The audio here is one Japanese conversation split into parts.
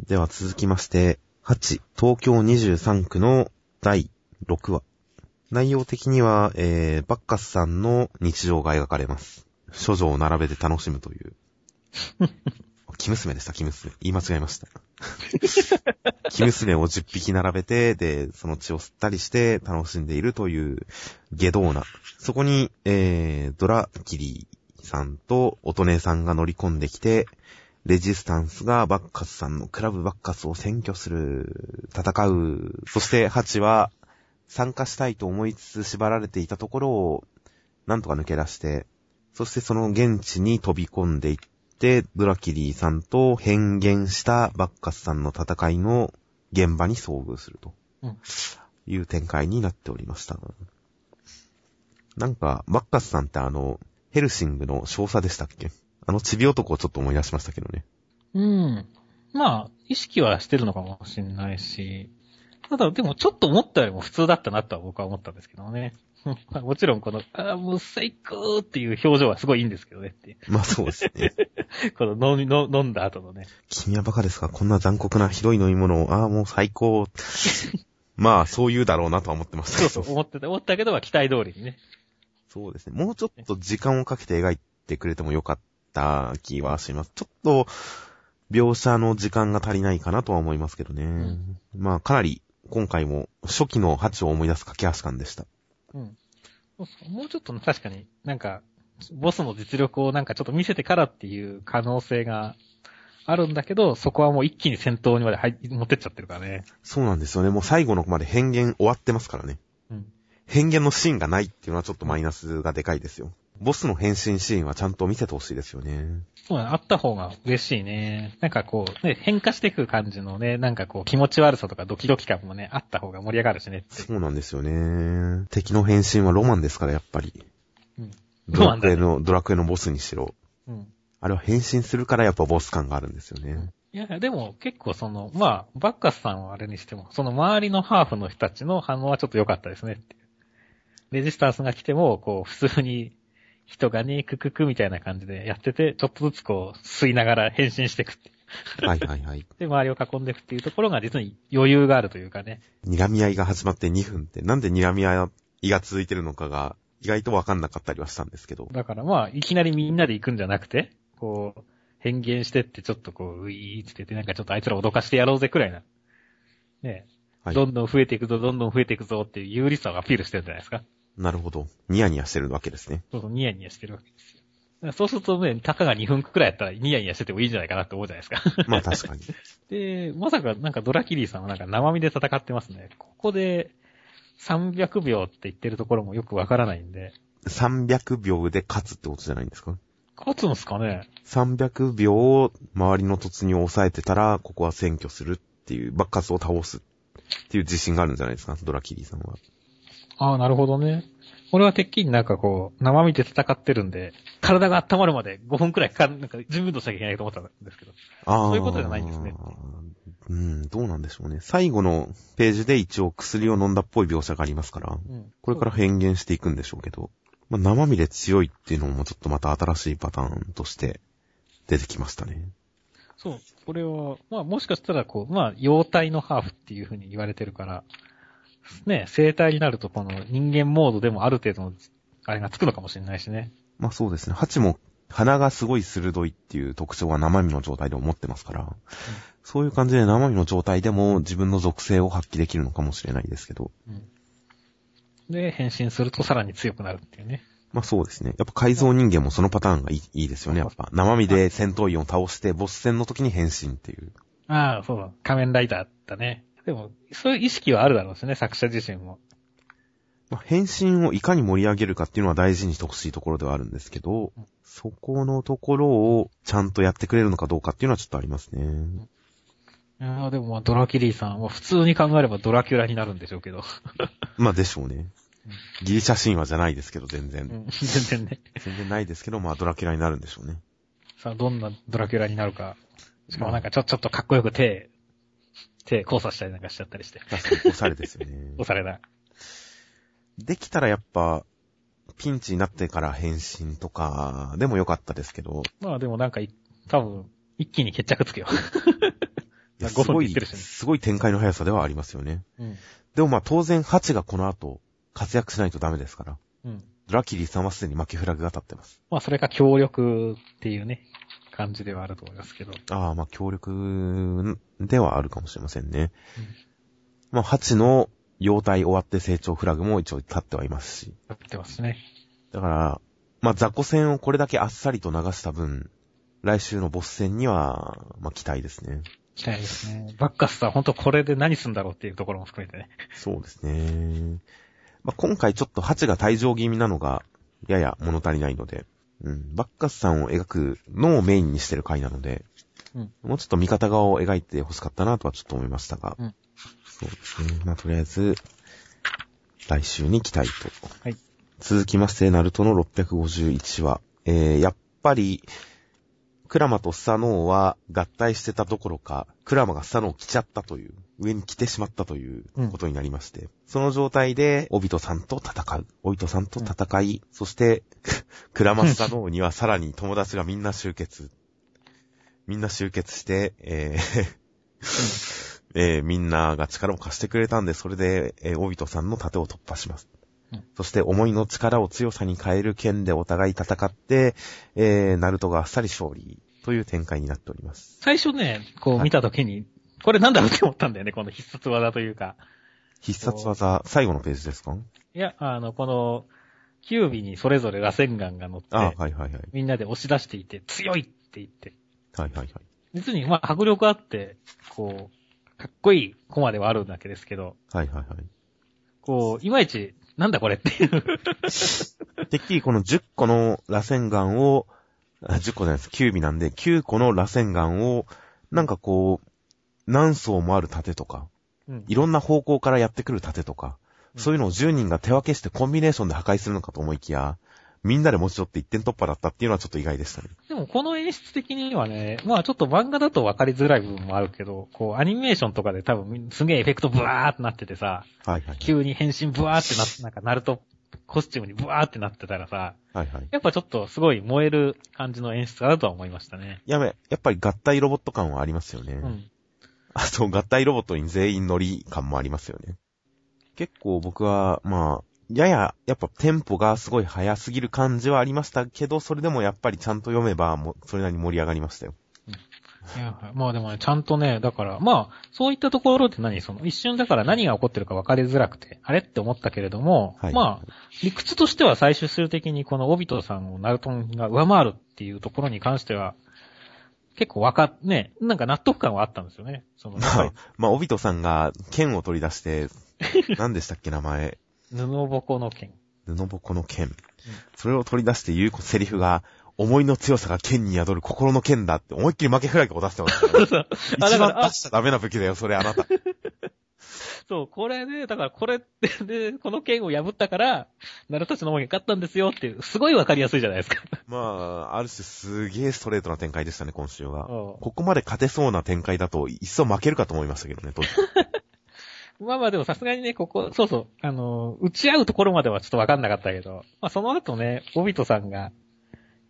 では続きまして、8、東京23区の第6話。内容的には、えー、バッカスさんの日常が描かれます。処女を並べて楽しむという。生娘でした、生娘。言い間違えました。生娘を10匹並べて、で、その血を吸ったりして楽しんでいるという下道な。そこに、えー、ドラキリさんと音音さんが乗り込んできて、レジスタンスがバッカスさんのクラブバッカスを占拠する、戦う。そしてハチは参加したいと思いつつ縛られていたところをなんとか抜け出して、そしてその現地に飛び込んでいって、ドラキリーさんと変幻したバッカスさんの戦いの現場に遭遇するとうんいう展開になっておりました。なんか、バッカスさんってあの、ヘルシングの少佐でしたっけ？あの、チビ男をちょっと思い出しましたけどね。うん。まあ、意識はしてるのかもしれないし、ただ、でもちょっと思ったよりも普通だったなとは僕は思ったんですけどね。ま あもちろんこの、ああ、もう最高っていう表情はすごいいいんですけどねって。まあそうですね。この飲み、の飲んだ後のね。君はバカですか？こんな残酷なひどい飲み物を、ああ、もう最高。まあ、そう言うだろうなとは思ってました。そうそう、思ってた、思ったけど、まあ期待通りにね。そうですね。もうちょっと時間をかけて描いてくれてもよかった気はします。ちょっと、描写の時間が足りないかなとは思いますけどね。んまあ、かなり、今回も初期のハチを思い出す駆け足感でした。うん。もうちょっとね確かになんか、ボスの実力をなんかちょっと見せてからっていう可能性があるんだけど、そこはもう一気に戦闘にまで入持ってっちゃってるからね。そうなんですよね。もう最後のまで変幻終わってますからね。うん。変幻のシーンがないっていうのはちょっとマイナスがでかいですよ。ボスの変身シーンはちゃんと見せてほしいですよね。そうあった方が嬉しいね。なんかこう、ね、変化していく感じのね、なんかこう気持ち悪さとかドキドキ感もね、あった方が盛り上がるしね。そうなんですよね。敵の変身はロマンですから、やっぱり。うん。ドラクエの、ドラクエのボスにしろ。うん。あれは変身するからやっぱボス感があるんですよね。いや、でも結構その、まあ、バッカスさんはあれにしても、その周りのハーフの人たちの反応はちょっと良かったですね。レジスタンスが来ても、こう、普通に人がね、クククみたいな感じでやってて、ちょっとずつこう、吸いながら変身していくっていう。はいはいはい。で、周りを囲んでいくっていうところが実に余裕があるというかね。睨み合いが始まって2分って、なんで睨み合いが続いてるのかが、意外とわかんなかったりはしたんですけど。だからまあ、いきなりみんなで行くんじゃなくて、こう、変幻してってちょっとこう、ウィーって言って、なんかちょっとあいつら脅かしてやろうぜくらいな。ねはいどんどん増えていくぞ、どんどん増えていくぞっていう有利さをアピールしてるんじゃないですか。なるほど。ニヤニヤしてるわけですね。そうそう、ニヤニヤしてるわけですよ。そうするとね、たかが2分くらいやったらニヤニヤしててもいいんじゃないかなって思うじゃないですか。まあ確かに。で、まさかなんかドラキリーさんはなんか生身で戦ってますね。ここで300秒って言ってるところもよくわからないんで。300秒で勝つってことじゃないんですか？勝つんすかね ?300 秒を周りの突入を抑えてたら、ここは占拠するっていう、バッカスを倒すっていう自信があるんじゃないですか？ドラキリーさんは。ああ、なるほどね。俺はてっきりなんかこう、生身で戦ってるんで、体が温まるまで5分くらいかかる、なんか準備としなきゃいけないと思ったんですけど。ああ。そういうことじゃないんですね。うん、どうなんでしょうね。最後のページで一応薬を飲んだっぽい描写がありますから、うん。これから変幻していくんでしょうけど、まあ、生身で強いっていうのもちょっとまた新しいパターンとして出てきましたね。そう。これは、まあもしかしたらこう、まあ、妖体のハーフっていう風に言われてるから、ね、生体になるとこの人間モードでもある程度の、あれがつくのかもしれないしね。まあそうですね。ハチも鼻がすごい鋭いっていう特徴は生身の状態で持ってますから、そういう感じで生身の状態でも自分の属性を発揮できるのかもしれないですけど、うん。で、変身するとさらに強くなるっていうね。まあそうですね。やっぱ改造人間もそのパターンがいいいいですよね、やっぱ。生身で戦闘員を倒して、ボス戦の時に変身っていう。ああ、そうだ。仮面ライダーだね。でも、そういう意識はあるだろうしね、作者自身も。まあ、変身をいかに盛り上げるかっていうのは大事にしてほしいところではあるんですけど、うんそこのところをちゃんとやってくれるのかどうかっていうのはちょっとありますね。ああ、でもまあドラキリーさんは普通に考えればドラキュラになるんでしょうけど。まあでしょうね。ギリシャ神話じゃないですけど、全然。うん、全然ね。全然ないですけど、まあドラキュラになるんでしょうね。さあ、どんなドラキュラになるか。しかもなんかちょ、ちょっとかっこよく手、手交差したりなんかしちゃったりして。確かにおしゃれですよね押。された。できたらやっぱ、ピンチになってから変身とか、でもよかったですけど、まあでもなんかい、多分、一気に決着つけよ。いや、5分ってすごい。すごい展開の速さではありますよね。うん。でもまあ当然、ハチがこの後、活躍しないとダメですから。うん。ドラキリーさんはすでに負けフラグが立ってます。まあ、それが協力っていうね、感じではあると思いますけど。ああ、まあ協力ではあるかもしれませんね。まあ、ハチの幼体終わって成長フラグも一応立ってはいますし。やってますね。だから、まあ、雑魚戦をこれだけあっさりと流した分、来週のボス戦には、まあ、期待ですね。期待ですね。バッカスさん、本当これで何すんだろうっていうところも含めてね。そうですね。まあ、今回ちょっとハチが退場気味なのが、やや物足りないので、うん、バッカスさんを描くのをメインにしてる回なので、うんもうちょっと味方側を描いて欲しかったなとはちょっと思いましたが、うんそうですね。まあ、とりあえず、来週に期待と。はい。続きまして、ナルトの651話。えー、やっぱり、クラマとスサノオは合体してたどころか、クラマがスサノオを着ちゃったという、上に着てしまったということになりまして、その状態で、オビトさんと戦う。オビトさんと戦い、そして、クラマスサノオにはさらに友達がみんな集結。みんな集結して、えー えーみんなが力を貸してくれたんで、それで、えーオビトさんの盾を突破します。うんそして、思いの力を強さに変える剣でお互い戦って、えー、ナルトがあっさり勝利という展開になっております。最初ね、こう見たときに、これなんだろうって思ったんだよね、この必殺技というか。必殺技、最後のページですか？いや、あの、この、キュービにそれぞれ螺旋丸が乗って、あはいはいはい。みんなで押し出していて、強いって言って。はいはいはい。実に、まあ、迫力あって、こう、かっこいいコマではあるんだけですけど、はいはいはい。こう、いまいち、なんだこれっていう。てっきりこの10個の螺旋丸を、あ10個じゃないです。9尾なんで、9個の螺旋丸を、なんかこう、何層もある盾とか、うんいろんな方向からやってくる盾とか、うんそういうのを10人が手分けしてコンビネーションで破壊するのかと思いきや、みんなで持ち寄って一点突破だったっていうのはちょっと意外でしたね。でもこの演出的にはね、まあちょっと漫画だと分かりづらい部分もあるけど、こうアニメーションとかで多分すげえエフェクトブワーってなっててさ、はいはい。急に変身ブワーってなって、なんかナルトコスチュームにブワーってなってたらさ、はいはい。やっぱちょっとすごい燃える感じの演出かなとは思いましたね。やべ、やっぱり合体ロボット感はありますよね。うん。あと、合体ロボットに全員乗り感もありますよね。結構僕は、まあ、やや、やっぱテンポがすごい速すぎる感じはありましたけど、それでもやっぱりちゃんと読めば、もう、それなりに盛り上がりましたよ。いや、まあでもね、ちゃんとね、だから、まあ、そういったところって何その、一瞬だから何が起こってるか分かりづらくて、あれって思ったけれども、はいまあ、理屈としては最終数的にこのオビトさんをナルトンが上回るっていうところに関しては、結構わかっ、ね、なんか納得感はあったんですよね。その、まあ、まあ、オビトさんが剣を取り出して、何でしたっけ名前？布ぼこの剣。布ぼこの剣。それを取り出して言うセリフが、思いの強さが剣に宿る心の剣だって思いっきり負けフラグを出してましたから、そうあ一番出しちゃダメな武器だよ、それあなた。そう、これで、だからこれって、で、この剣を破ったから、ナルトたちの方が勝ったんですよっていう、すごいわかりやすいじゃないですか。まあ、ある種すげえストレートな展開でしたね、今週は。うんここまで勝てそうな展開だと、いっそ負けるかと思いましたけどね、当時まあまあでもさすがにね、ここ、そうそう、あの、打ち合うところまではちょっとわかんなかったけど、まあその後ね、オビトさんが、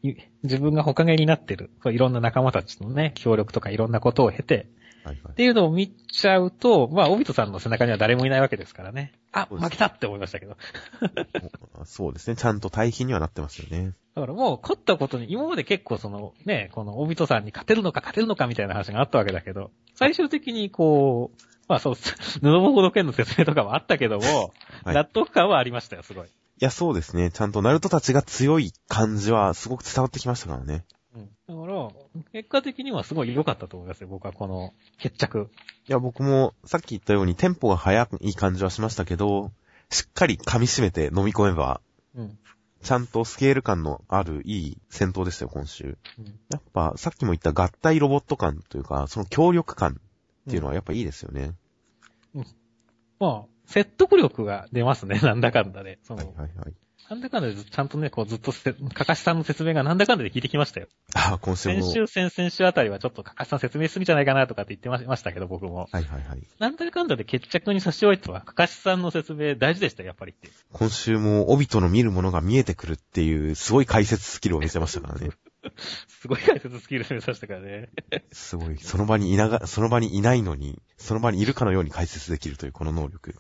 い自分がほかげになってる、いろんな仲間たちのね、協力とかいろんなことを経て、はいはいっ。ていうのを見ちゃうと、まあ、オビトさんの背中には誰もいないわけですからね。あ、負けたって思いましたけど。そうですね、ちゃんと対比にはなってますよね。だからもう、勝ったことに、今まで結構その、ね、このオビトさんに勝てるのか勝てるのかみたいな話があったわけだけど、最終的にこう、まあそう、布ぼこの剣の説明とかもあったけども、はい納得感はありましたよ、すごい。いや、そうですね。ちゃんとナルトたちが強い感じはすごく伝わってきましたからね。うん。だから、結果的にはすごい良かったと思いますよ、僕はこの決着。いや、僕もさっき言ったようにテンポが速い感じはしましたけど、しっかり噛み締めて飲み込めば、うん。ちゃんとスケール感のあるいい戦闘でしたよ、今週。うんやっぱ、さっきも言った合体ロボット感というか、その協力感っていうのはやっぱいいですよね。まあ、説得力が出ますね、なんだかんだで。その、はいはいはい。なんだかんだでずちゃんとね、こうずっとせ、かかしさんの説明がなんだかんだで聞いてきましたよ。ああ、今週も。先週、先々週あたりはちょっとかかしさん説明しすぎじゃないかなとかって言ってまましたけど、僕も。はいはいはい。なんだかんだで決着に差し置いては、かかしさんの説明大事でしたよ、やっぱりって。今週も、オビトの見るものが見えてくるっていう、すごい解説スキルを見せましたからね。すごい解説スキル目指したからね。すごい。その場にいなが、その場にいないのに、その場にいるかのように解説できるというこの能力。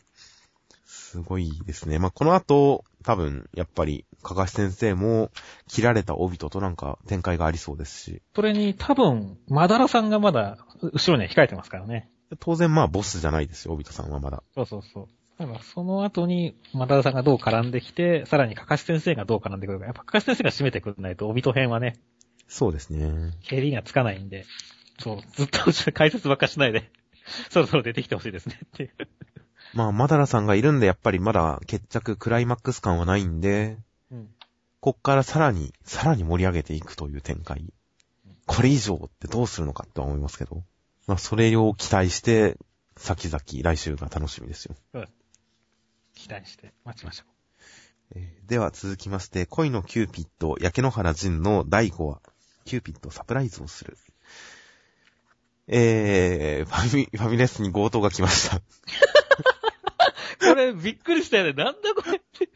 すごいですね。まあ、この後、多分、やっぱり、かかし先生も、切られた帯ととなんか展開がありそうですし。それに多分、マダラさんがまだ、後ろには控えてますからね。当然まあ、ボスじゃないですよ、帯とさんはまだ。そうそうそう。だからその後に、マダラさんがどう絡んできて、さらにかかし先生がどう絡んでくるか。やっぱかかし先生が締めてくれないと、帯と編はね、そうですね。蹴りがつかないんで、そう、ずっと解説ばっかしないで、そろそろ出てきてほしいですねっていう。まあ、マダラさんがいるんで、やっぱりまだ決着、クライマックス感はないんで、うん。こっからさらに、さらに盛り上げていくという展開。これ以上ってどうするのかって思いますけど。まあ、それを期待して、先々、来週が楽しみですよ。期待して待ちましょえーでは続きまして、恋のキューピッド、焼け野原仁の第5話、キューピッドサプライズをする。えー、ファミ、ファミレスに強盗が来ました。う。これ、びっくりしたよね。なんだこれって。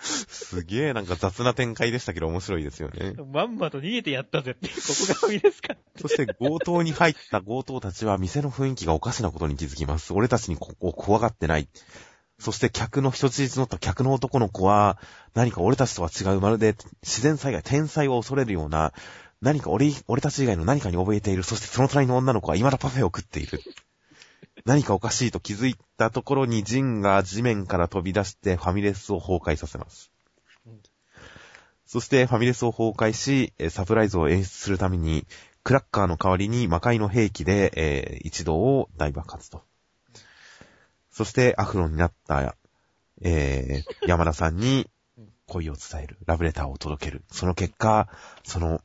すげえなんか雑な展開でしたけど面白いですよね。まんまと逃げてやったぜって。ここがファミですかそして強盗に入った強盗たちは店の雰囲気がおかしなことに気づきます。俺たちにここを怖がってない。そして客の人質乗った客の男の子は、何か俺たちとは違う、まるで自然災害、天災を恐れるような、何か俺、俺たち以外の何かに怯えている。そしてその隣の女の子は未だパフェを食っている。何かおかしいと気づいたところにジンが地面から飛び出してファミレスを崩壊させます。そしてファミレスを崩壊し、サプライズを演出するために、クラッカーの代わりに魔界の兵器で、えー一同を大爆発と。そしてアフロになった、えー山田さんに恋を伝える、ラブレターを届ける。その結果、その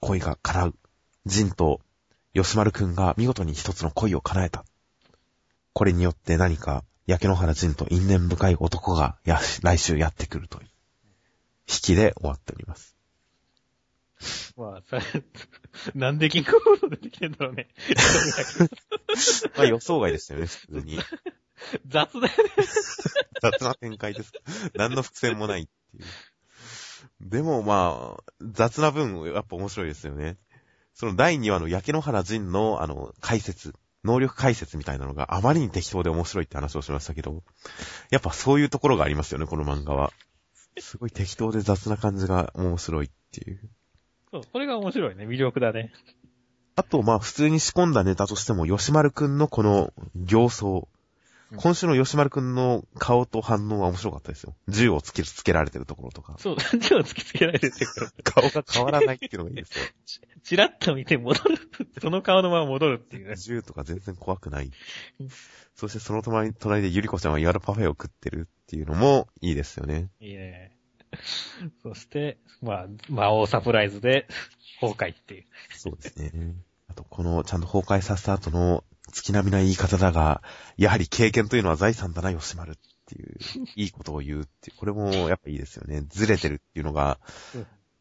恋が叶う。ジンと吉丸くんが見事に一つの恋を叶えた。これによって何か、焼け野原仁と因縁深い男がや来週やってくるという、引きで終わっております。まあ、さ、なんでキングボード出てきてんだろうね。まあ予想外でしたよね、普通に。雑だよね。雑な展開です。何の伏線もないっていう。でもまあ、雑な分、やっぱ面白いですよね。その第2話の焼け野原仁の、あの、解説、能力解説みたいなのがあまりに適当で面白いって話をしましたけど、やっぱそういうところがありますよね、この漫画は。すごい適当で雑な感じが面白いっていう。そう、これが面白いね。魅力だね。あと、まあ、普通に仕込んだネタとしても、吉丸くんのこの形相。今週の吉丸くんの顔と反応は面白かったですよ。銃をつけ、つけられてるところとか。そう、手を突きつけられてるから、顔が変わらないっていうのがいいですよ。チラッと見て戻る。その顔のまま戻るっていうね。銃とか全然怖くない。そしてその隣隣でゆりこちゃんは岩田パフェを食ってるっていうのもいいですよね。いいね。そして、まあ、魔王サプライズで崩壊っていう。そうですね。あと、このちゃんと崩壊させた後の月並みな言い方だが、やはり経験というのは財産だな、吉丸っていう、いいことを言うっていう、これもやっぱいいですよね。ずれてるっていうのが、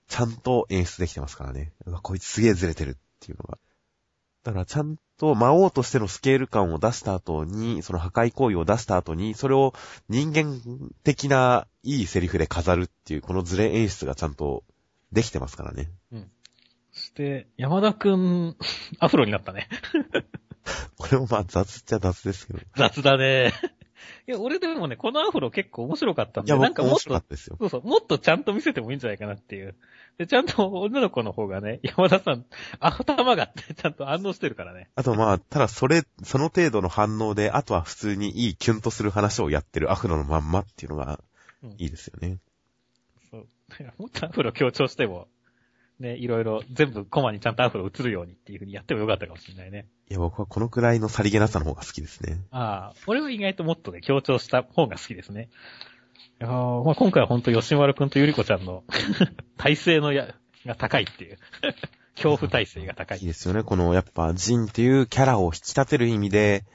ちゃんと演出できてますからね。こいつすげえずれてるっていうのが。だからちゃんと魔王としてのスケール感を出した後に、その破壊行為を出した後に、それを人間的ないいセリフで飾るっていう、このズレ演出がちゃんとできてますからね。うんそして、山田くん、アフロになったね。これもまあ雑っちゃ雑ですけど。い雑だね。いや、俺でもね、このアフロ結構面白かったんで、や、なんかもっと僕も面白かっ、たですよ。そうそう、もっとちゃんと見せてもいいんじゃないかなっていう。で、ちゃんと女の子の方がね、山田さん、頭がってちゃんと反応してるからね。あとまあ、ただそれ、その程度の反応で、あとは普通にいいキュンとする話をやってるアフロのまんまっていうのがうんいいですよね。そう。だからもっとアフロ強調しても、ね、いろいろ全部コマにちゃんとアフロ映るようにっていう風にやってもよかったかもしれないね。いや、僕はこのくらいのさりげなさの方が好きですね。ああ、俺は意外ともっとね、強調した方が好きですね。いやーまあ、今回は本当吉丸くんとゆりこちゃんの 体勢のや、が高いっていう。恐怖体勢が高いいい。ですよね。この、やっぱ、ジンっていうキャラを引き立てる意味で、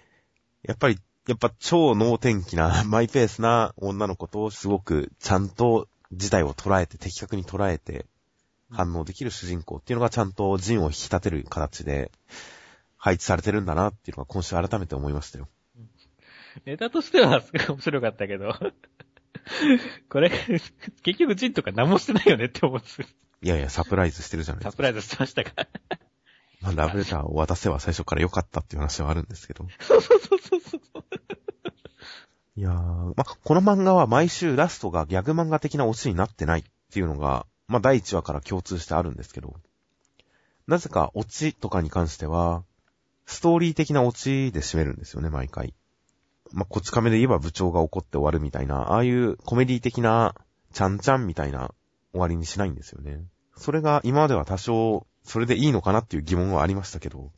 やっぱり、やっぱ超能天気な、マイペースな女の子と、すごくちゃんと事態を捉えて、的確に捉えて、反応できる主人公っていうのがちゃんとジンを引き立てる形で、配置されてるんだなっていうのが今週改めて思いましたよ。ネタとしてはすごい面白かったけど、これ、結局ジンとか何もしてないよねって思うんですよ。いやいや、サプライズしてるじゃないですか。サプライズしてましたかまあ、ラブレターを渡せば最初から良かったっていう話はあるんですけど。そうそうそうそうそう。いやー、まあ、この漫画は毎週ラストがギャグ漫画的なオチになってないっていうのが、まあ、第1話から共通してあるんですけど、なぜかオチとかに関しては、ストーリー的なオチで締めるんですよね、毎回。まあ、こち亀で言えば部長が怒って終わるみたいな、ああいうコメディ的な、ちゃんちゃんみたいな終わりにしないんですよね。それが今までは多少、それでいいのかなっていう疑問はありましたけど、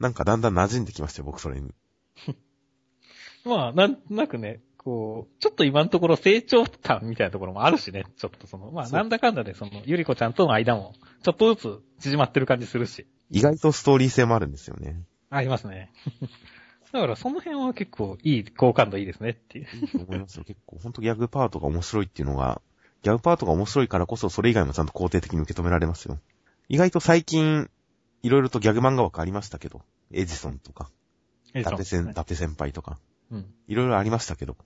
なんかだんだん馴染んできましたよ、僕それに。まあ、なんとなくね、こう、ちょっと今のところ成長感みたいなところもあるしね、ちょっとその、まあなんだかんだでその、ゆりこちゃんとの間も、ちょっとずつ縮まってる感じするし、意外とストーリー性もあるんですよね。ありますね。だからその辺は結構いい、好感度いいですねっていう。いいと思いますよ。結構、ほんとギャグパートが面白いっていうのが、ギャグパートが面白いからこそ、それ以外もちゃんと肯定的に受け止められますよ。意外と最近、いろいろとギャグ漫画枠ありましたけど、エジソンとか、伊達先、伊達先輩とか、うん。いろいろありましたけど、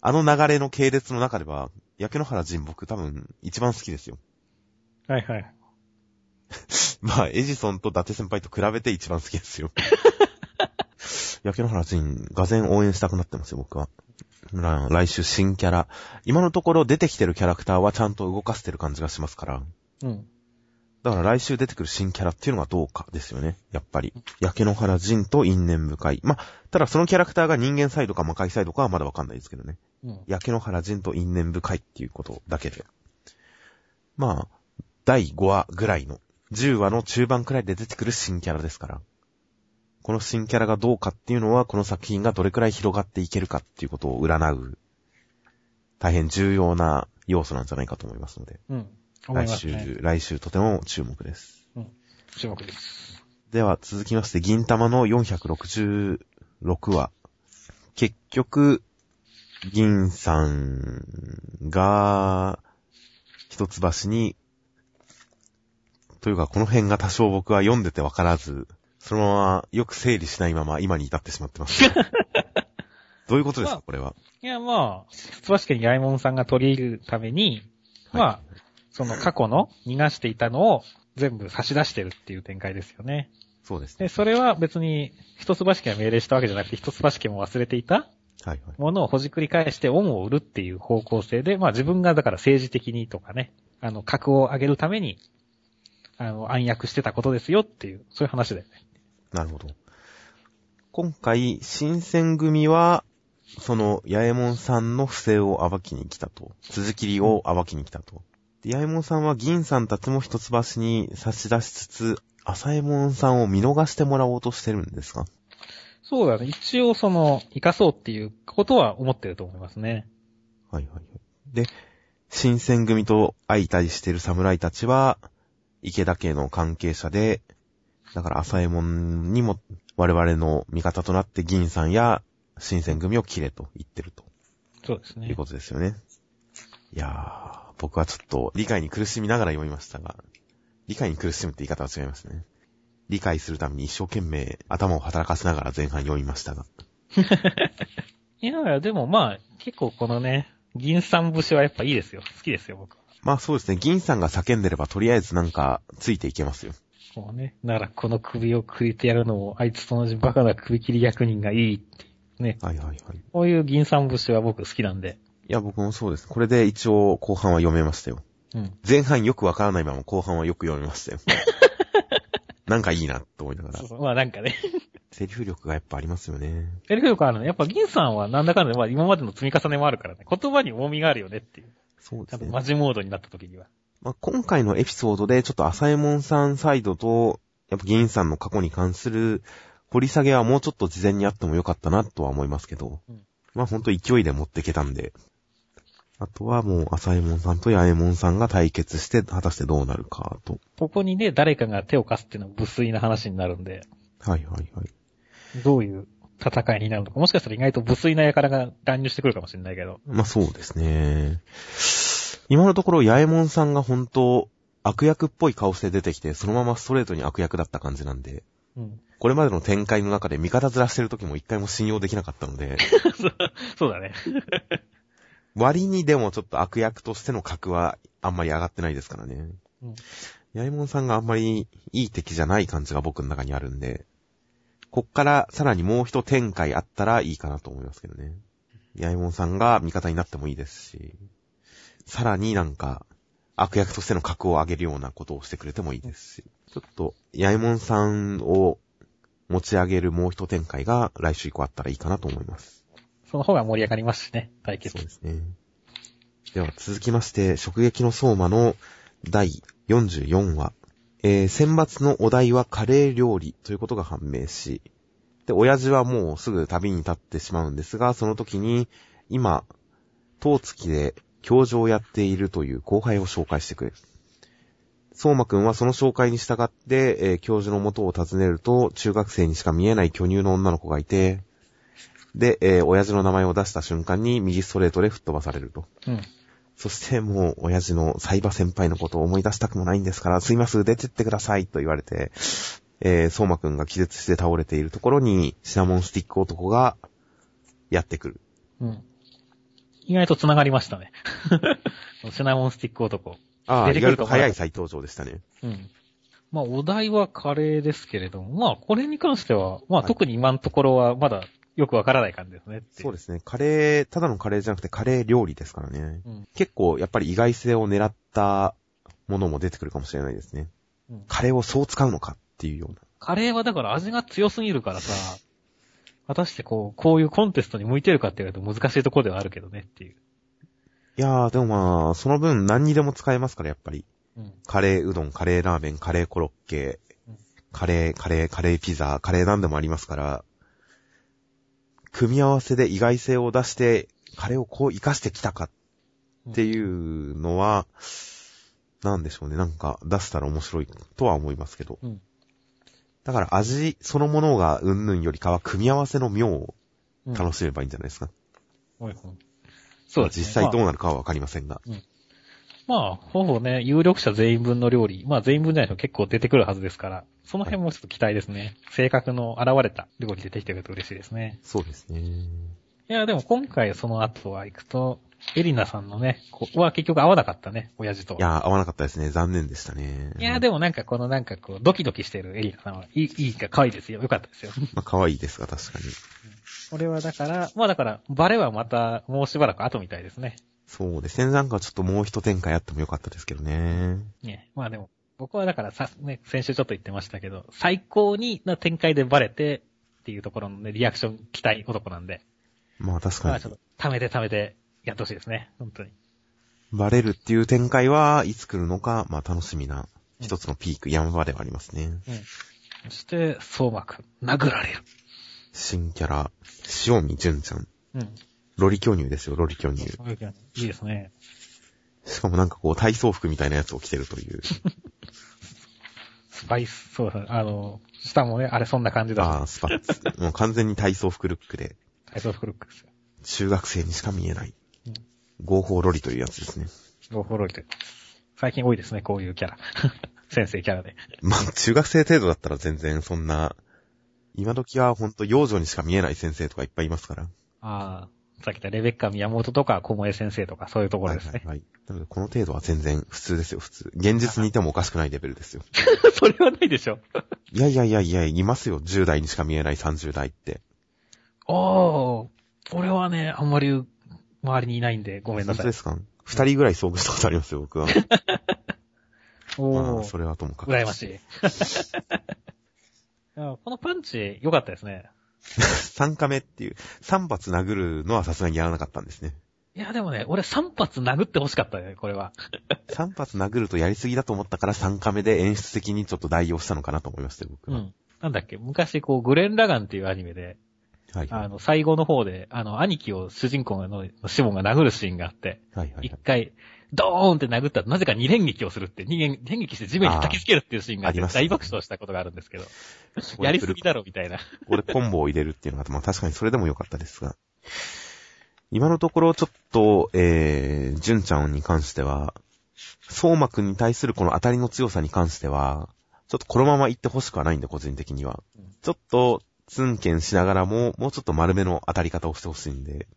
あの流れの系列の中では、焼け野原人僕多分一番好きですよ。はいはい。まあ、エジソンと伊達先輩と比べて一番好きですよ。焼け野原人、がぜ応援したくなってますよ、僕は。ら来週新キャラ。今のところ出てきてるキャラクターはちゃんと動かせてる感じがしますから。うん。だから来週出てくる新キャラっていうのがどうかですよね。やっぱり。焼け野原人と因縁深い。まあ、ただそのキャラクターが人間サイドか魔界サイドかはまだわかんないですけどね。うん。焼け野原人と因縁深いっていうことだけで。まあ、第5話ぐらいの、10話の中盤くらいで出てくる新キャラですから。この新キャラがどうかっていうのは、この作品がどれくらい広がっていけるかっていうことを占う、大変重要な要素なんじゃないかと思いますので、うん。思い来週。来週とても注目です。注目です。では続きまして、銀玉の466話。結局、銀さんが、一橋に、というかこの辺が多少僕は読んでてわからず、そのままよく整理しないまま今に至ってしまってます。どういうことですまあかこれは？いや、まあ、つばし家に八重門さんが取り入れるために、まあ、その過去の逃がしていたのを全部差し出してるっていう展開ですよね。そうですね。で、それは別に、一橋家が命令したわけじゃなくて、一橋家も忘れていたはいはい。ものをほじくり返して恩を売るっていう方向性で、まあ自分がだから政治的にとかね、あの、格を上げるために、あの、暗躍してたことですよっていう、そういう話だよね。なるほど。今回、新選組は、その、八重門さんの不正を暴きに来たと。続きりを暴きに来たと。で、八重門さんは銀さんたちも一橋に差し出しつつ、浅右衛門さんを見逃してもらおうとしてるんですかそうだね。一応その、生かそうっていうことは思ってると思いますね。はいはいはい。で、新選組と相対している侍たちは、池田家の関係者で、だから浅右衛門にも我々の味方となって銀さんや新選組を切れと言ってるとそうですねいう。ことですよね。いやー、僕はちょっと理解に苦しみながら読みましたが、理解に苦しむって言い方は違いますね。理解するために一生懸命頭を働かせながら前半読みましたが。い やいや、でもまあ、結構このね、銀三節はやっぱいいですよ。好きですよ、僕は。まあそうですね、銀さんが叫んでればとりあえずなんかついていけますよ。こうね。だからこの首をくれてやるのも、あいつと同じバカな首切り役人がいいってね。はいはいはい。こういう銀三節は僕好きなんで。いや、僕もそうです。これで一応後半は読めましたよ。うん。前半よくわからないまま後半はよく読めましたよ。なんかいいなと思いながらそう。そうまあなんかね。セリフ力がやっぱありますよね。やりとかあるね。やっぱ銀さんはなんだかんだで、まあ今までの積み重ねもあるからね。言葉に重みがあるよねっていう。そうですね。マジモードになった時には。まあ、今回のエピソードでちょっと浅右衛門さんサイドと、やっぱ銀さんの過去に関する掘り下げはもうちょっと事前にあってもよかったなとは思いますけど、うんまあほんと勢いで持ってけたんで、あとはもう浅右衛門さんと八右衛門さんが対決して果たしてどうなるかと。ここにね、誰かが手を貸すっていうのは無粋な話になるんで、はいはいはい。どういう戦いになるのか。もしかしたら意外と無粋な輩が乱入してくるかもしれないけど。まあそうですね。今のところ八右衛門さんが本当悪役っぽい顔して出てきて、そのままストレートに悪役だった感じなんで、うん。これまでの展開の中で味方ずらしてる時も一回も信用できなかったので、そうだね。割にでもちょっと悪役としての格はあんまり上がってないですからね。うんヤイモンさんがあんまりいい敵じゃない感じが僕の中にあるんで、こっからさらにもう一展開あったらいいかなと思いますけどね。ヤイモンさんが味方になってもいいですし、さらになんか悪役としての格を上げるようなことをしてくれてもいいですし、ちょっとヤイモンさんを持ち上げるもう一展開が来週以降あったらいいかなと思います。その方が盛り上がりますしね、対決そう。ですね。では続きまして、直撃の相馬の第44話。えー、選抜のお題はカレー料理ということが判明し、で、親父はもうすぐ旅に立ってしまうんですが、その時に、今、当月で教授をやっているという後輩を紹介してくれる。相馬くんはその紹介に従って、えー教授の元を訪ねると、中学生にしか見えない巨乳の女の子がいて、で、えー親父の名前を出した瞬間に右ストレートで吹っ飛ばされると。うん。そしてもう親父のサイバ先輩のことを思い出したくもないんですから、すいません、出てってくださいと言われて、えー、相馬くんが気絶して倒れているところに、シナモンスティック男がやってくる。うん。意外と繋がりましたね。シナモンスティック男。ああ、意外と早い再登場でしたね。うん。まあ、お題はカレーですけれども、まあ、これに関しては、まあ、はい特に今のところはまだよくわからない感じですね。そうですね。カレー、ただのカレーじゃなくてカレー料理ですからね。うん。結構やっぱり意外性を狙ったものも出てくるかもしれないですね。うんカレーをそう使うのかっていうような。カレーはだから味が強すぎるからさ、果たしてこう、こういうコンテストに向いてるかって言われると難しいところではあるけどねっていう。いやー、でもまあ、その分何にでも使えますから、やっぱり。うん。カレーうどん、カレーラーメン、カレーコロッケうん、カレー、カレー、カレーピザ、カレーなんでもありますから、組み合わせで意外性を出して、カレーをこう活かしてきたかっていうのは、なんでしょうね。なんか出したら面白いとは思いますけど。うんだから味そのものがうんぬんよりかは組み合わせの妙をうん。楽しめばいいんじゃないですか。そうですね。実際どうなるかはわかりませんが。まあ、ほぼね、有力者全員分の料理、まあ全員分じゃないと結構出てくるはずですから、その辺もちょっと期待ですね。性格の現れた料理出てきてくると嬉しいですね。そうですね。いや、でも今回その後は行くと、エリナさんのね、ここは結局合わなかったね、親父とは。いや、合わなかったですね。残念でしたね。いや、でもなんかこのなんかこう、ドキドキしてるエリナさんは、いい、いいか可愛いですよ。よかったですよ。まあ、可愛いですが、確かに。これはだから、まあだから、バレはまたもうしばらく後みたいですね。そうですね。なんかちょっともう一展開あってもよかったですけどね。ね。まあでも、僕はだからさ、ね、先週ちょっと言ってましたけど、最高にな展開でバレてっていうところのね、リアクション期待男なんで、まあ確かにまあちょっ。と、貯めて貯めてやってほしいですね。本当に。バレるっていう展開はいつ来るのか、まあ楽しみな一つのピーク、山場ではありますね。うん。そして、相馬くん、殴られる。新キャラ、塩見純ちゃん。うん。ロリ巨乳ですよ、ロリ巨乳。いいですね。しかもなんかこう体操服みたいなやつを着てるという。スパイス、そうだ、あの、下もね、あれそんな感じだ。ああ、スパッツ。もう完全に体操服ルックで、体操服ルックですよ。中学生にしか見えないうん。合法ロリというやつですね。ローフォロイド。最近多いですね、こういうキャラ。先生キャラで。まあ、中学生程度だったら全然そんな、今時はほんと幼女にしか見えない先生とかいっぱいいますから。ああ、さっき言ったレベッカ宮本とか、小萌先生とか、そういうところですね。はいはいはい。なので、この程度は全然普通ですよ、普通。現実にいてもおかしくないレベルですよ。それはないでしょ。いやいやいやいや、いますよ。10代にしか見えない30代って。おー、俺はね、あんまり周りにいないんで、ごめんなさい。本当ですか？二人ぐらい遭遇したことありますよ、僕は。おまあ、ー、それはともかく。羨ましい。このパンチ、良かったですね。3カメっていう、3発殴るのはさすがにやらなかったんですね。いや、でもね、俺3発殴って欲しかったね、これは。3発殴るとやりすぎだと思ったから3カメで演出的にちょっと代用したのかなと思いましたよ、僕は。うん。なんだっけ、昔こう、グレン・ラガンっていうアニメで、はい。はいあの、最後の方で、あの、兄貴を主人公のシモンが殴るシーンがあって、はいはい一。回、ドーンって殴ったら、なぜか二連撃をするって、二連撃して地面に叩きつけるっていうシーンがあって、ありましたね大爆笑したことがあるんですけど、やりすぎだろ、みたいな。ここでコンボを入れるっていうのがまあ確かにそれでもよかったですが。今のところちょっと、えー、純ちゃんに関しては、相馬くんに対するこの当たりの強さに関しては、ちょっとこのまま行ってほしくはないんで、個人的にはうん。ちょっと、ツンケンしながらも、もうちょっと丸めの当たり方をしてほしいんで、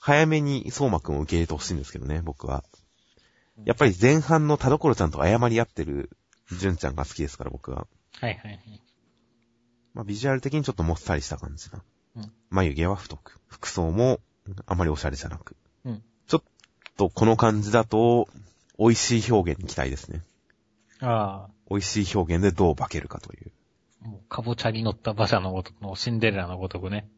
早めに相馬くんを受け入れてほしいんですけどね、僕は。やっぱり前半の田所ちゃんと謝り合ってる純ちゃんが好きですから、僕は。はいはいはい。まあ、ビジュアル的にちょっともっさりした感じな。うん眉毛は太く。服装もあまりおしゃれじゃなく。うんちょっとこの感じだと、美味しい表現に期待ですね。あ美味しい表現でどう化けるかという。あ、もう、かぼちゃに乗った馬車のごとくのシンデレラのごとくね、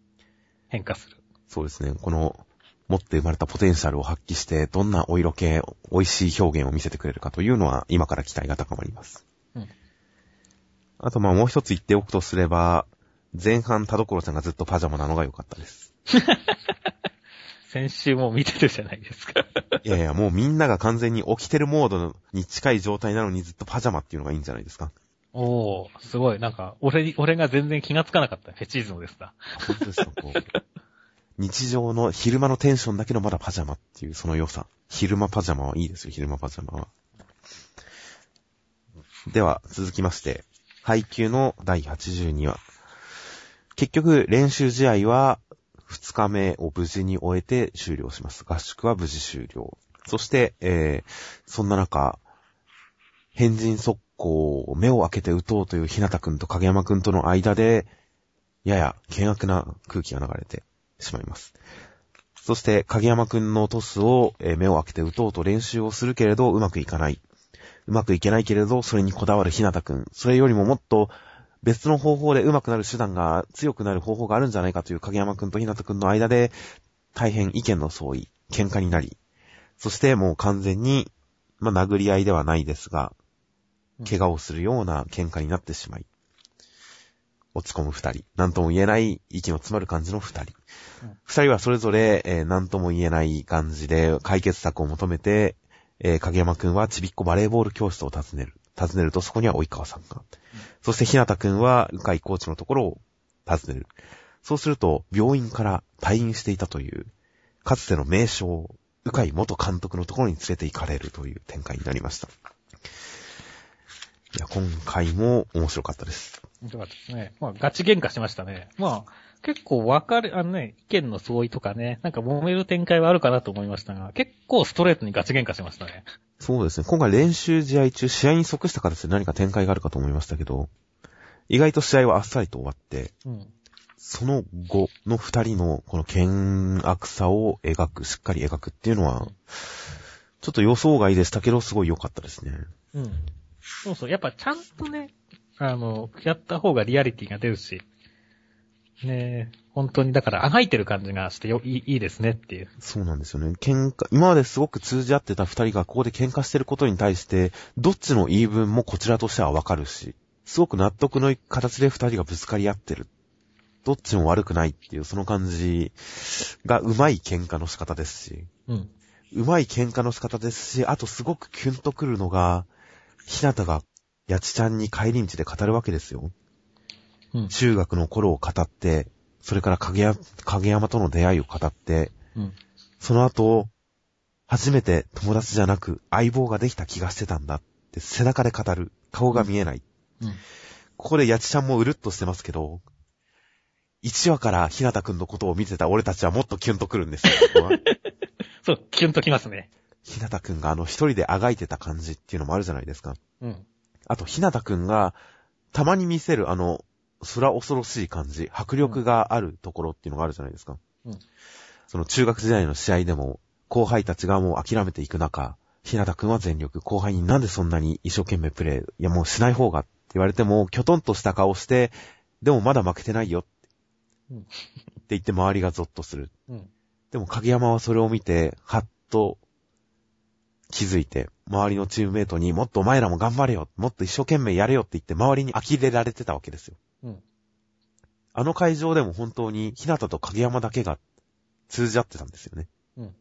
変化する。そうですね。この、持って生まれたポテンシャルを発揮して、どんなお色気、美味しい表現を見せてくれるかというのは、今から期待が高まります。うんあと、まあもう一つ言っておくとすれば、前半田所ちゃんがずっとパジャマなのが良かったです。先週も見てるじゃないですか。いやいや、もうみんなが完全に起きてるモードに近い状態なのにずっとパジャマっていうのがいいんじゃないですか。おー、すごい。なんか、俺に、俺が全然気がつかなかった。フェチズムですな。本当ですよ、こう。日常の昼間のテンションだけどまだパジャマっていうその良さ。昼間パジャマはいいですよ、昼間パジャマは。では、続きまして、配給の第82話。結局、練習試合は2日目を無事に終えて終了します。合宿は無事終了。そして、えー、そんな中、変人速攻を目を開けて打とうという日向くんと影山くんとの間で、やや険悪な空気が流れてしまいます。そして、影山くんのトスを、目を開けて打とうと練習をするけれど、うまくいかない。うまくいけないけれど、それにこだわる日向くん。それよりももっと別の方法で上手くなる手段が強くなる方法があるんじゃないかという影山くんと日向くんの間で、大変意見の相違、喧嘩になり、そしてもう完全に、まあ、殴り合いではないですが、怪我をするような喧嘩になってしまい、落ち込む二人。なんとも言えない息の詰まる感じの二人うん。二人はそれぞれ、えーなんとも言えない感じで解決策を求めて、えー影山くんはちびっこバレーボール教室を訪ねる。訪ねるとそこには及川さんが。そして日向くんは鵜飼コーチのところを訪ねる。そうすると、病院から退院していたという、かつての名将、鵜飼元監督のところに連れて行かれるという展開になりました。いや、今回も面白かったです。よかったですね。まあ、ガチ喧嘩しましたね。まあ、結構分かる、あのね、意見の相違とかね、なんか揉める展開はあるかなと思いましたが、結構ストレートにガチ喧嘩しましたね。そうですね。今回練習試合中、試合に即した形で何か展開があるかと思いましたけど、意外と試合はあっさりと終わって、うん。その後の二人のこの険悪さを描く、しっかり描くっていうのは、ちょっと予想外でしたけど、すごい良かったですね。うん。そうそう。やっぱちゃんとね、あの、やった方がリアリティが出るし、ねえ、本当にだからあがいてる感じがしてよ、いいいいですねっていう。そうなんですよね。喧嘩、今まですごく通じ合ってた二人がここで喧嘩してることに対して、どっちの言い分もこちらとしてはわかるし、すごく納得のいく形で二人がぶつかり合ってる。どっちも悪くないっていう、その感じがうまい喧嘩の仕方ですし、うん。うまい喧嘩の仕方ですし、あとすごくキュンとくるのが、ひなたが、やちちゃんに帰り道で語るわけですよ。うん。中学の頃を語って、それから影山との出会いを語って、うん。その後、初めて友達じゃなく相棒ができた気がしてたんだって背中で語る。顔が見えない。うん。ここでやちちゃんもうるっとしてますけど、1話からひなたくんのことを見てた俺たちはもっとキュンとくるんですよ。そう、キュンときますね。ひなたくんがあの一人であがいてた感じっていうのもあるじゃないですか。うん。あと、ひなたくんが、たまに見せるあの、空恐ろしい感じ、迫力があるところっていうのがあるじゃないですか。うんその中学時代の試合でも、後輩たちがもう諦めていく中、ひなたくんは全力、後輩になんでそんなに一生懸命プレイ、いやもうしない方がって言われても、きょとんとした顔して、でもまだ負けてないよってうんって言って周りがゾッとする。うん。でも影山はそれを見て、はっと気づいて、周りのチームメイトにもっとお前らも頑張れよ、もっと一生懸命やれよって言って周りに呆れられてたわけですよ。うん。あの会場でも本当に日向と影山だけが通じ合ってたんですよね。うん。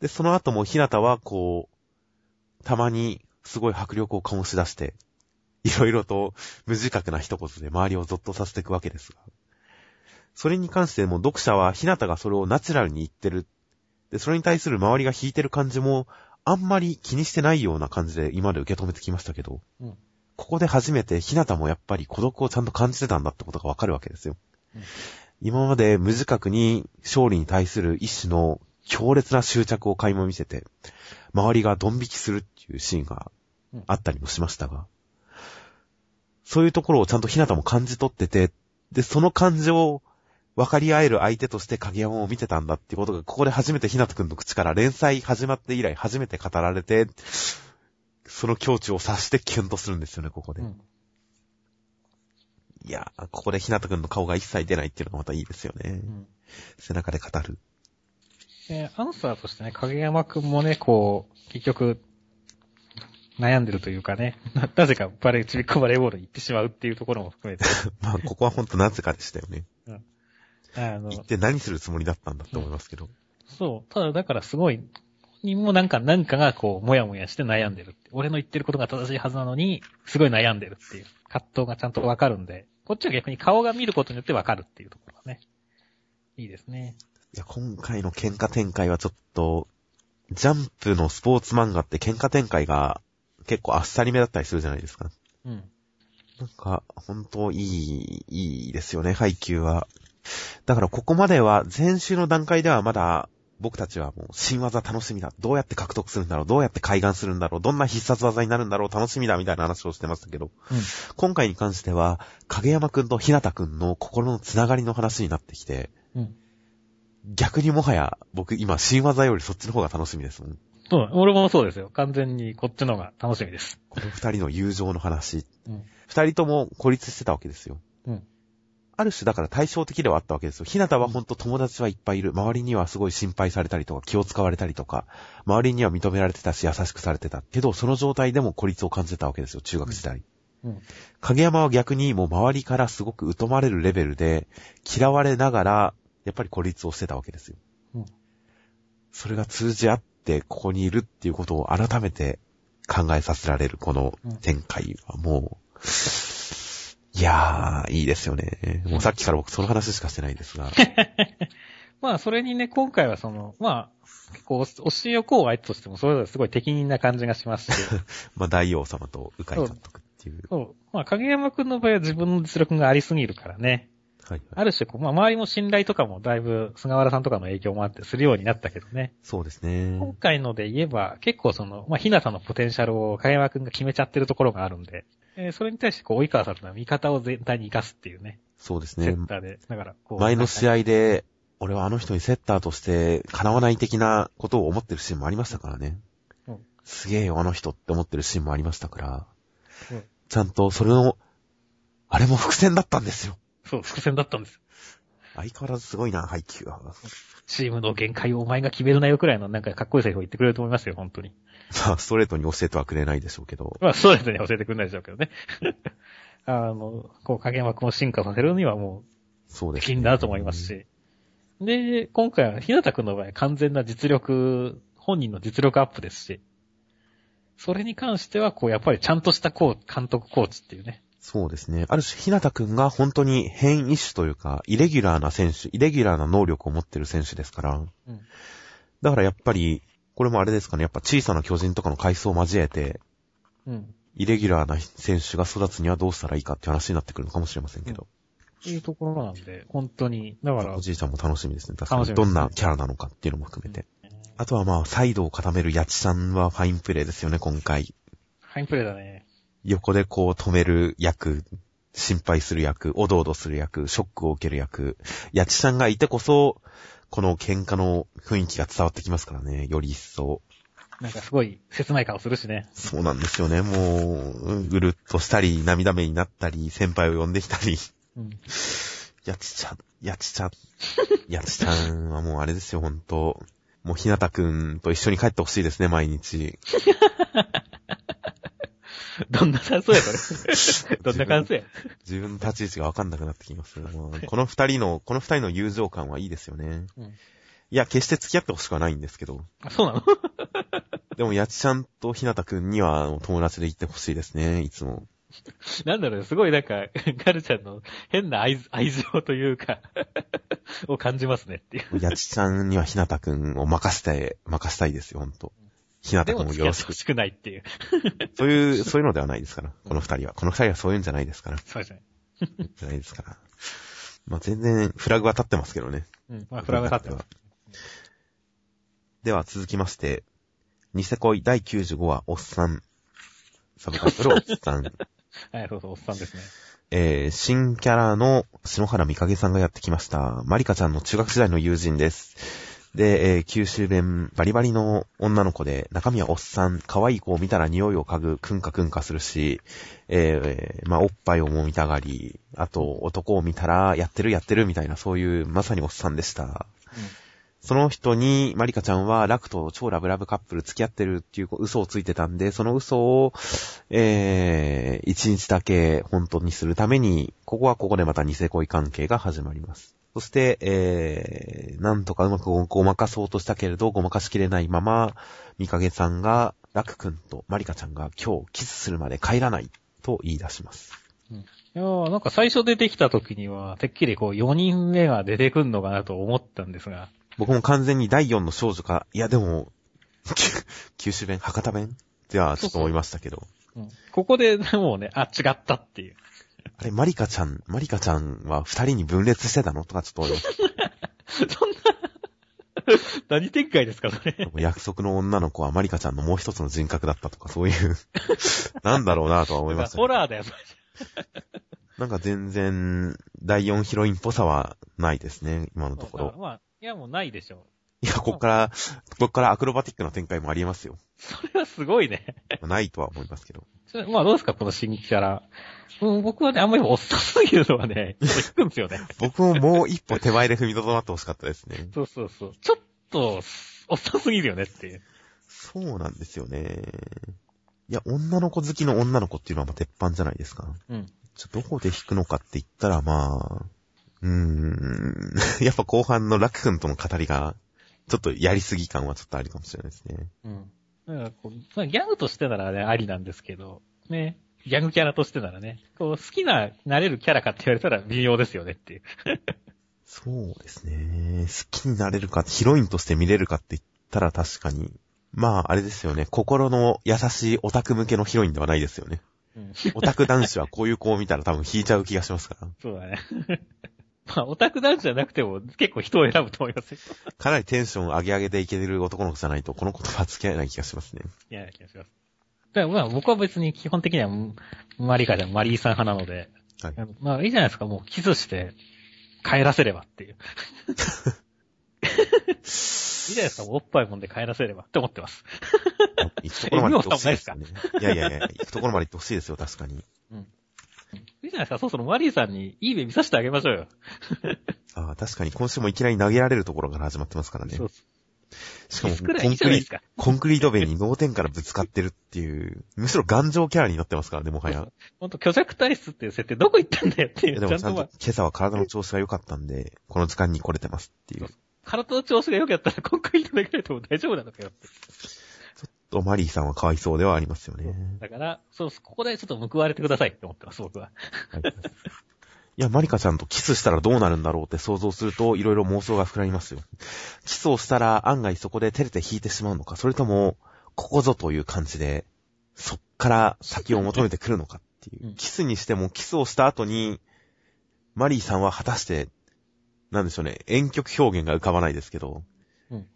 で、その後も日向はこう、たまにすごい迫力を醸し出して、いろいろと無自覚な一言で周りをゾッとさせていくわけですが。それに関しても読者は日向がそれをナチュラルに言ってる。で、それに対する周りが引いてる感じもあんまり気にしてないような感じで今まで受け止めてきましたけど、うん。ここで初めて日向もやっぱり孤独をちゃんと感じてたんだってことがわかるわけですよ。うん今まで無自覚に勝利に対する一種の強烈な執着を垣間見せて、周りがドン引きするっていうシーンがあったりもしましたが、そういうところをちゃんとひなたも感じ取ってて、で、その感情を分かり合える相手として影山を見てたんだってことが、ここで初めてひなたくんの口から連載始まって以来初めて語られて、その境地を察してキュンとするんですよね、ここで。うんいやー、ここでひなたくんの顔が一切出ないっていうのがまたいいですよね。うん背中で語る。で、アンサーとしてね、影山くんもね、こう、結局、悩んでるというかね、ななぜかバレー、ちびっこバレーボールに行ってしまうっていうところも含めて、まあ、ここはほんとなぜかでしたよね。あの行、って何するつもりだったんだって思いますけど。そう、ただだからすごい、本人もなんか、なんかがこう、もやもやして悩んでるって。俺の言ってることが正しいはずなのに、すごい悩んでるっていう、葛藤がちゃんとわかるんで、こっちは逆に顔が見ることによってわかるっていうところがね、いいですね。いや、今回の喧嘩展開はちょっと、ジャンプのスポーツ漫画って喧嘩展開が結構あっさりめだったりするじゃないですか。うん。なんか、本当いい、いいですよね、配球は。だからここまでは、前週の段階ではまだ、僕たちはもう新技楽しみだ。どうやって獲得するんだろうどうやって開眼するんだろうどんな必殺技になるんだろう楽しみだみたいな話をしてましたけど、うん。今回に関しては、影山くんと日向くんの心のつながりの話になってきて、うん。逆にもはや、僕今新技よりそっちの方が楽しみですもん。そう、俺もそうですよ。完全にこっちの方が楽しみです。この二人の友情の話。うん。二人とも孤立してたわけですよ。うん。ある種だから対照的ではあったわけですよ。ひなたはほんと友達はいっぱいいる。周りにはすごい心配されたりとか気を使われたりとか、周りには認められてたし優しくされてた。けど、その状態でも孤立を感じてたわけですよ、中学時代。うん。影山は逆にもう周りからすごく疎まれるレベルで、嫌われながら、やっぱり孤立をしてたわけですよ。うんそれが通じ合ってここにいるっていうことを改めて考えさせられるこの展開はもう、いやー、いいですよね。もうさっきから僕その話しかしてないですが。まあ、それにね、今回はその、まあ、結構、教えをこう相手としても、それぞれすごい適任な感じがしますし、まあ大王様と鵜飼監督っていう。そう。まあ、影山くんの場合は自分の実力がありすぎるからね。はい、ある種、こう、まあ、周りも信頼とかもだいぶ、菅原さんとかの影響もあってするようになったけどね。そうですね。今回ので言えば、結構その、まあ、ひなたのポテンシャルを影山くんが決めちゃってるところがあるんで、えーそれに対して、こう、及川さんの味方を全体に活かすっていうね、そうですねセッ。ターで。だから、こう。前の試合。合で、俺はあの人にセッターとして叶わない的なことを思ってるシーンもありましたからね。うんすげえよ、あの人って思ってるシーンもありましたから。うんちゃんとそれの、あれも伏線だったんですよ。そう、伏線だったんですよ。相変わらずすごいな、配球は。チームの限界をお前が決めるなよくらいのなんかかっこいいセリフを言ってくれると思いますよ、本当に。まあ、ストレートに教えてはくれないでしょうけど。まあ、そうですね、教えてくれないでしょうけどね。あの、こう、影山くんを進化させるにはもう、そうです、気になると思います。し。で、今回は、ひなたくんの場合、完全な実力、本人の実力アップですし、それに関しては、こう、やっぱりちゃんとしたこう、監督コーチっていうね。そうですね。ある種、ひなたくんが本当に変異種というか、イレギュラーな選手、イレギュラーな能力を持ってる選手ですから。うんだからやっぱり、これもあれですかね、やっぱ小さな巨人とかの階層を交えて、うん。イレギュラーな選手が育つにはどうしたらいいかって話になってくるのかもしれませんけど。っていうところなんで、本当に、だからお、じいちゃんも楽しみですね。確かに。どんなキャラなのかっていうのも含めて。あとはまあ、サイドを固めるヤチさんはファインプレーですよね、今回。ファインプレーだね。横でこう止める役、心配する役、おどおどする役、ショックを受ける役。ヤチさんがいてこそ、この喧嘩の雰囲気が伝わってきますからね、より一層。なんかすごい切ない顔するしね。そうなんですよね、もう、ぐるっとしたり、涙目になったり、先輩を呼んできたり。うん。やちちゃん、やちちゃん、やちちゃんはもうあれですよ、ほんと。もうひなたくんと一緒に帰ってほしいですね、毎日。どんな感想や、これ。どんな感想や。自分の立ち位置がわかんなくなってきます。この二人の、この二人の友情感はいいですよね。うんいや、決して付き合ってほしくはないんですけど。あそうなの？でも、やちちゃんとひなたくんには友達で行ってほしいですね、いつも。なんだろう、すごいなんか、ガルちゃんの変な愛愛情というか、を感じますねっていう。やちちゃんにはひなたくんを任せて、任せたいですよ、ほんと。ひなでたくんもよろしく。しくないっていう。そういう、そういうのではないですから。この二人は。この二人はそういうんじゃないですから。そうですね。じゃないですから。まあ、全然フラグは立ってますけどね。うん。まあ、フラグが立ってます。では続きまして、ニセ恋第95話、おっさん。サブタイトルおっさん。はい、そうそう、おっさんですね。えー、新キャラの篠原みかげさんがやってきました。マリカちゃんの中学時代の友人です。で、えー九州弁バリバリの女の子で、中身はおっさん、可愛い子を見たら匂いを嗅ぐ、くんかくんかするし、えーまあ、おっぱいを揉みたがり、あと、男を見たら、やってるやってるみたいな、そういう、まさにおっさんでした。その人に、マリカちゃんは、ラクと超ラブラブカップル付き合ってるっていう嘘をついてたんで、その嘘を、えー、一日だけ本当にするために、ここはここでまた偽恋関係が始まります。そして、えー、なんとかうまくごまかそうとしたけれど、ごまかしきれないまま、みかげさんが、ラクくんとマリカちゃんが今日キスするまで帰らないと言い出します。いやーなんか最初出てきた時には、てっきりこう4人目が出てくんのかなと思ったんですが、僕も完全に第4の少女か、いやでも、九州弁、博多弁？ではちょっと思いましたけど。うんここでもうね、あ、違ったっていう。あれ、マリカちゃん、マリカちゃんは二人に分裂してたのとかちょっと思いましそんな、何展開ですか、それ。た。約束の女の子はマリカちゃんのもう一つの人格だったとか、そういう、なんだろうなとは思いましたけど。ホラーだよ、なんか全然、第4ヒロインっぽさはないですね、今のところ。まあ、いやもうないでしょいや、こっから、こっからアクロバティックな展開もありえますよ。それはすごいね。ないとは思いますけど。まあどうですか、この新キャラ。うん、僕はね、あんまりおっさんすぎるのはね、引くんですよね。僕ももう一歩手前で踏みとどまってほしかったですね。そうそうそう。ちょっと、おっさんすぎるよねっていう。そうなんですよね。いや、女の子好きの女の子っていうのはまあ鉄板じゃないですか。うん。ちょどこで引くのかって言ったら、まあ、うーん、やっぱ後半のラク君との語りが、ちょっとやりすぎ感はちょっとあるかもしれないですね。うん。だからこうまあギャグとしてならね、ありなんですけど、ね。ギャグキャラとしてならね、こう、好きな、なれるキャラかって言われたら微妙ですよねっていう。そうですね。好きになれるか、ヒロインとして見れるかって言ったら確かに。まあ、あれですよね。心の優しいオタク向けのヒロインではないですよね。うん。オタク男子はこういう子を見たら多分引いちゃう気がしますから。そうだね。まあ、オタク男子じゃなくても結構人を選ぶと思いますよ。かなりテンション上げ上げでいけてる男の子じゃないと、この言葉は付き合えない気がしますね。いや、気がします。だからまあ僕は別に基本的にはマリカじゃマリーさん派なので、はい。まあいいじゃないですか、もうキスして帰らせればっていう。いいじゃないですか、おっぱいもんで帰らせればって思ってます。行くところまで行ってほしいですよね。いやいやいや、行くところまで行ってほしいですよ、確かに。いいじゃないですか、そろそろマリーさんにいい目見させてあげましょうよ。ああ、確かに今週もいきなり投げられるところから始まってますからねそ。うしかも、コンクリいじゃないですか。コンクリート弁に脳天からぶつかってるっていう、むしろ頑丈キャラになってますからね、もはや。ほんと、虚弱体質っていう設定どこ行ったんだよっていう。でもちゃんとまあ今朝は体の調子が良かったんで、この時間に来れてますっていう。体の調子が良かったらコンクリートできないとも大丈夫なのかよって。と、マリーさんはかわいそうではありますよね。だから、そう、ここでちょっと報われてくださいって思ってます、僕は。はいいや、マリカちゃんとキスしたらどうなるんだろうって想像すると、いろいろ妄想が膨らみますよ。キスをしたら案外そこで照れて引いてしまうのか、それとも、ここぞという感じで、そっから先を求めてくるのかっていう。うんキスにしても、キスをした後に、マリーさんは果たして、なんでしょうね、遠曲表現が浮かばないですけど、うん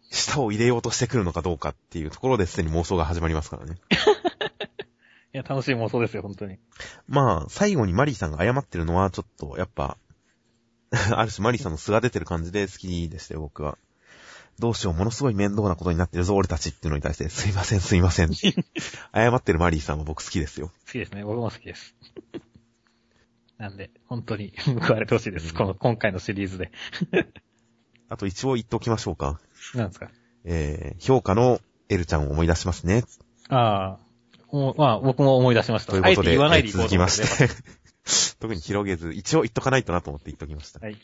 舌を入れようとしてくるのかどうかっていうところですでに妄想が始まりますからね。いや、楽しい妄想ですよ、本当に。まあ、最後にマリーさんが謝ってるのは、ちょっと、やっぱ、ある種マリーさんの素が出てる感じで好きでしたよ、僕は。どうしよう、ものすごい面倒なことになってるぞ、俺たちっていうのに対して、すいません、すいません。謝ってるマリーさんは僕好きですよ。好きですね。僕も好きです。なんで、本当に報われてほしいです。この、今回のシリーズで。あと一応言っておきましょうか。なんですか？えー、評価のエルちゃんを思い出しますね。ああ。まあ、僕も思い出しました。ということで、あえて言わないでえーいこうと思っ続きましてて、特に広げず、一応言っとかないとなと思って言っときました。はい。